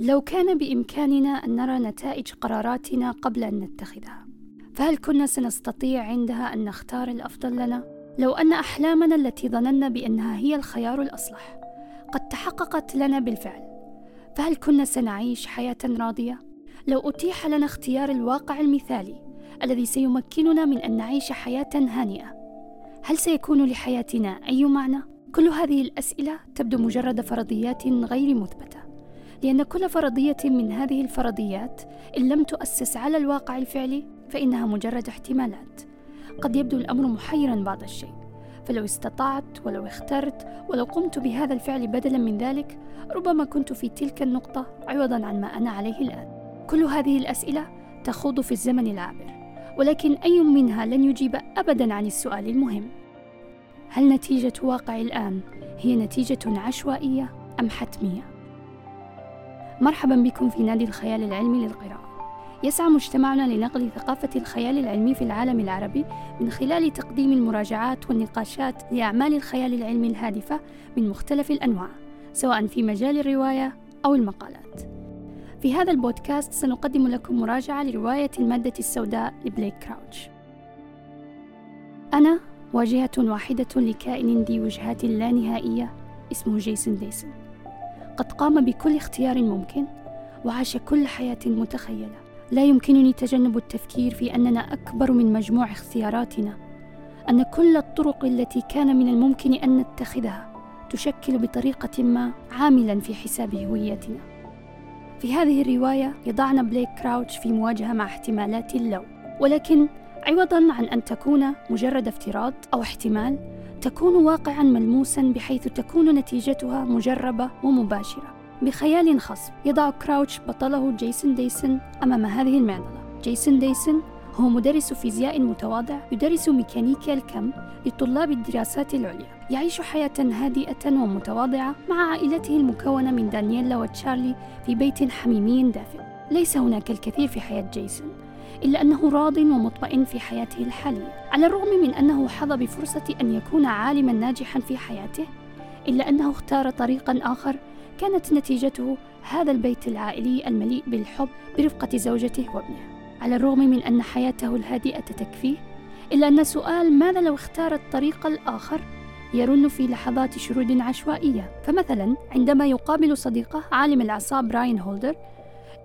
لو كان بإمكاننا أن نرى نتائج قراراتنا قبل أن نتخذها فهل كنا سنستطيع عندها أن نختار الأفضل لنا؟ لو أن أحلامنا التي ظننا بأنها هي الخيار الأصلح قد تحققت لنا بالفعل فهل كنا سنعيش حياة راضية؟ لو أتيح لنا اختيار الواقع المثالي الذي سيمكننا من أن نعيش حياة هانئة هل سيكون لحياتنا أي معنى؟ كل هذه الأسئلة تبدو مجرد فرضيات غير مثبتة لأن كل فرضية من هذه الفرضيات إن لم تؤسس على الواقع الفعلي فإنها مجرد احتمالات. قد يبدو الأمر محيرا بعض الشيء. فلو استطعت ولو اخترت ولو قمت بهذا الفعل بدلا من ذلك ربما كنت في تلك النقطة عوضا عن ما أنا عليه الآن. كل هذه الأسئلة تخوض في الزمن العابر. ولكن أي منها لن يجيب أبدا عن السؤال المهم. هل نتيجة واقع الآن هي نتيجة عشوائية أم حتمية؟ مرحبا بكم في نادي الخيال العلمي للقراءة. يسعى مجتمعنا لنقل ثقافة الخيال العلمي في العالم العربي من خلال تقديم المراجعات والنقاشات لأعمال الخيال العلمي الهادفة من مختلف الأنواع سواء في مجال الرواية أو المقالات. في هذا البودكاست سنقدم لكم مراجعة لرواية المادة السوداء لبليك كراوتش. أنا واجهة واحدة لكائن ذي وجهات لا نهائية اسمه جيسون ديسون قد قام بكل اختيار ممكن وعاش كل حياة متخيلة. لا يمكنني تجنب التفكير في أننا أكبر من مجموع اختياراتنا أن كل الطرق التي كان من الممكن أن نتخذها تشكل بطريقة ما عاملا في حساب هويتنا. في هذه الرواية يضعنا بليك كراوتش في مواجهة مع احتمالات اللو ولكن عوضا عن أن تكون مجرد افتراض أو احتمال تكون واقعا ملموسا بحيث تكون نتيجتها مجربة ومباشرة. بخيال خصب يضع كراوتش بطله جيسون ديسون أمام هذه المعضلة. جيسون ديسون هو مدرس فيزياء متواضع يدرس ميكانيكا الكم لطلاب الدراسات العليا. يعيش حياة هادئة ومتواضعة مع عائلته المكونة من دانييلا وتشارلي في بيت حميمي دافئ. ليس هناك الكثير في حياة جيسون. إلا أنه راض ومطمئن في حياته الحالية. على الرغم من أنه حظى بفرصة أن يكون عالما ناجحا في حياته إلا أنه اختار طريقا آخر كانت نتيجته هذا البيت العائلي المليء بالحب برفقة زوجته وابنه. على الرغم من أن حياته الهادئة تكفيه إلا أن سؤال ماذا لو اختار الطريق الآخر؟ يرن في لحظات شرود عشوائية. فمثلا عندما يقابل صديقه عالم الأعصاب راين هولدر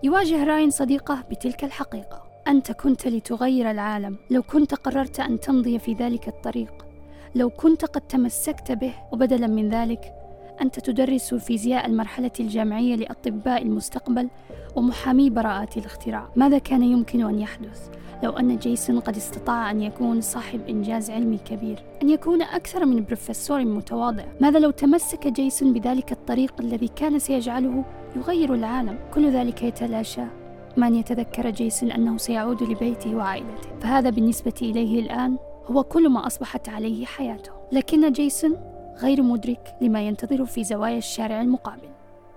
يواجه راين صديقه بتلك الحقيقة. أنت كنت لتغير العالم. لو كنت قررت أن تمضي في ذلك الطريق لو كنت قد تمسكت به وبدلا من ذلك أنت تدرس فيزياء المرحلة الجامعية لأطباء المستقبل ومحامي براءات الاختراع. ماذا كان يمكن أن يحدث؟ لو أن جيسون قد استطاع أن يكون صاحب إنجاز علمي كبير أن يكون أكثر من بروفيسور متواضع. ماذا لو تمسك جيسون بذلك الطريق الذي كان سيجعله يغير العالم؟ كل ذلك يتلاشى. من يتذكر جيسون أنه سيعود لبيته وعائلته فهذا بالنسبة إليه الآن هو كل ما أصبحت عليه حياته. لكن جيسون غير مدرك لما ينتظره في زوايا الشارع المقابل.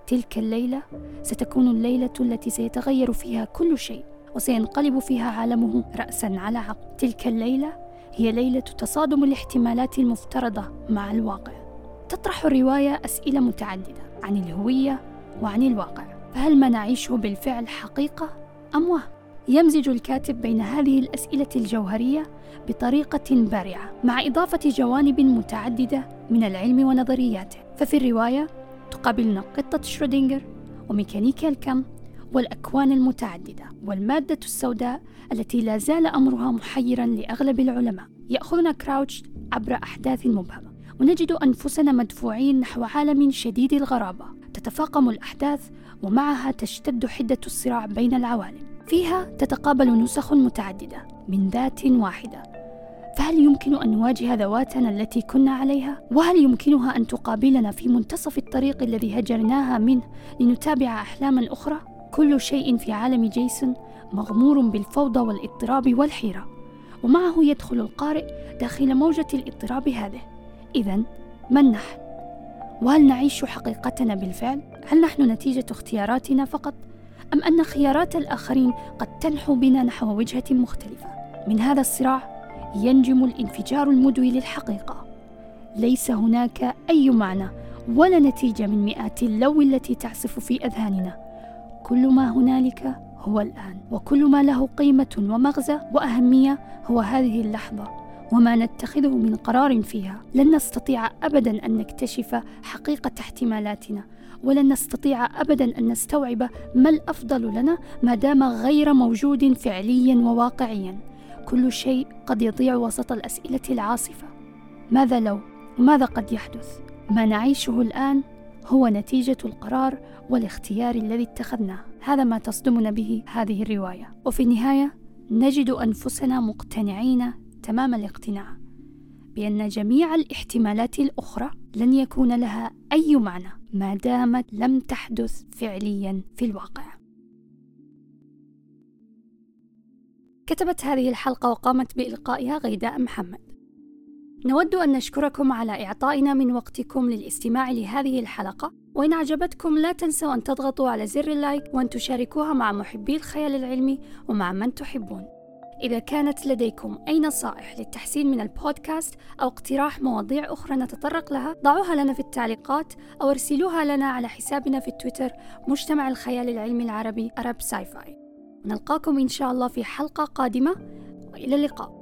تلك الليلة ستكون الليلة التي سيتغير فيها كل شيء وسينقلب فيها عالمه رأسا على عقب. تلك الليلة هي ليلة تصادم الاحتمالات المفترضة مع الواقع. تطرح الرواية أسئلة متعددة عن الهوية وعن الواقع. فهل ما نعيشه بالفعل حقيقة أم وهم؟ يمزج الكاتب بين هذه الأسئلة الجوهرية بطريقة بارعة مع إضافة جوانب متعددة من العلم ونظرياته. ففي الرواية تقابلنا قطة شرودنجر وميكانيكا الكم والأكوان المتعددة والمادة السوداء التي لا زال أمرها محيرا لأغلب العلماء. يأخذنا كراوتش عبر أحداث مبهمة ونجد أنفسنا مدفوعين نحو عالم شديد الغرابة. تتفاقم الأحداث ومعها تشتد حدة الصراع بين العوالم فيها تتقابل نسخ متعددة من ذات واحدة فهل يمكن أن نواجه ذواتنا التي كنا عليها؟ وهل يمكنها أن تقابلنا في منتصف الطريق الذي هجرناها منه لنتابع أحلاما أخرى؟ كل شيء في عالم جيسون مغمور بالفوضى والاضطراب والحيرة ومعه يدخل القارئ داخل موجة الاضطراب هذه إذا من نحن؟ وهل نعيش حقيقتنا بالفعل؟ هل نحن نتيجة اختياراتنا فقط؟ أم أن خيارات الآخرين قد تنحو بنا نحو وجهة مختلفة؟ من هذا الصراع ينجم الانفجار المدوي للحقيقة ليس هناك أي معنى ولا نتيجة من مئات اللو التي تعصف في أذهاننا كل ما هنالك هو الآن وكل ما له قيمة ومغزى وأهمية هو هذه اللحظة وما نتخذه من قرار فيها. لن نستطيع ابدا أن نكتشف حقيقة احتمالاتنا ولن نستطيع ابدا أن نستوعب ما الأفضل لنا ما دام غير موجود فعليا وواقعيا. كل شيء قد يضيع وسط الأسئلة العاصفة. ماذا لو؟ وماذا قد يحدث؟ ما نعيشه الآن هو نتيجة القرار والاختيار الذي اتخذناه. هذا ما تصدمنا به هذه الرواية. وفي النهاية نجد أنفسنا مقتنعين تمام الاقتناع بأن جميع الاحتمالات الأخرى لن يكون لها أي معنى ما دامت لم تحدث فعليا في الواقع. كتبت هذه الحلقة وقامت بإلقائها غيداء محمد. نود أن نشكركم على إعطائنا من وقتكم للاستماع لهذه الحلقة وإن عجبتكم لا تنسوا أن تضغطوا على زر اللايك وأن تشاركوها مع محبي الخيال العلمي ومع من تحبون. إذا كانت لديكم أي نصائح للتحسين من البودكاست أو اقتراح مواضيع أخرى نتطرق لها ضعوها لنا في التعليقات أو ارسلوها لنا على حسابنا في تويتر مجتمع الخيال العلمي العربي أرب ساي فاي. نلقاكم إن شاء الله في حلقة قادمة وإلى اللقاء.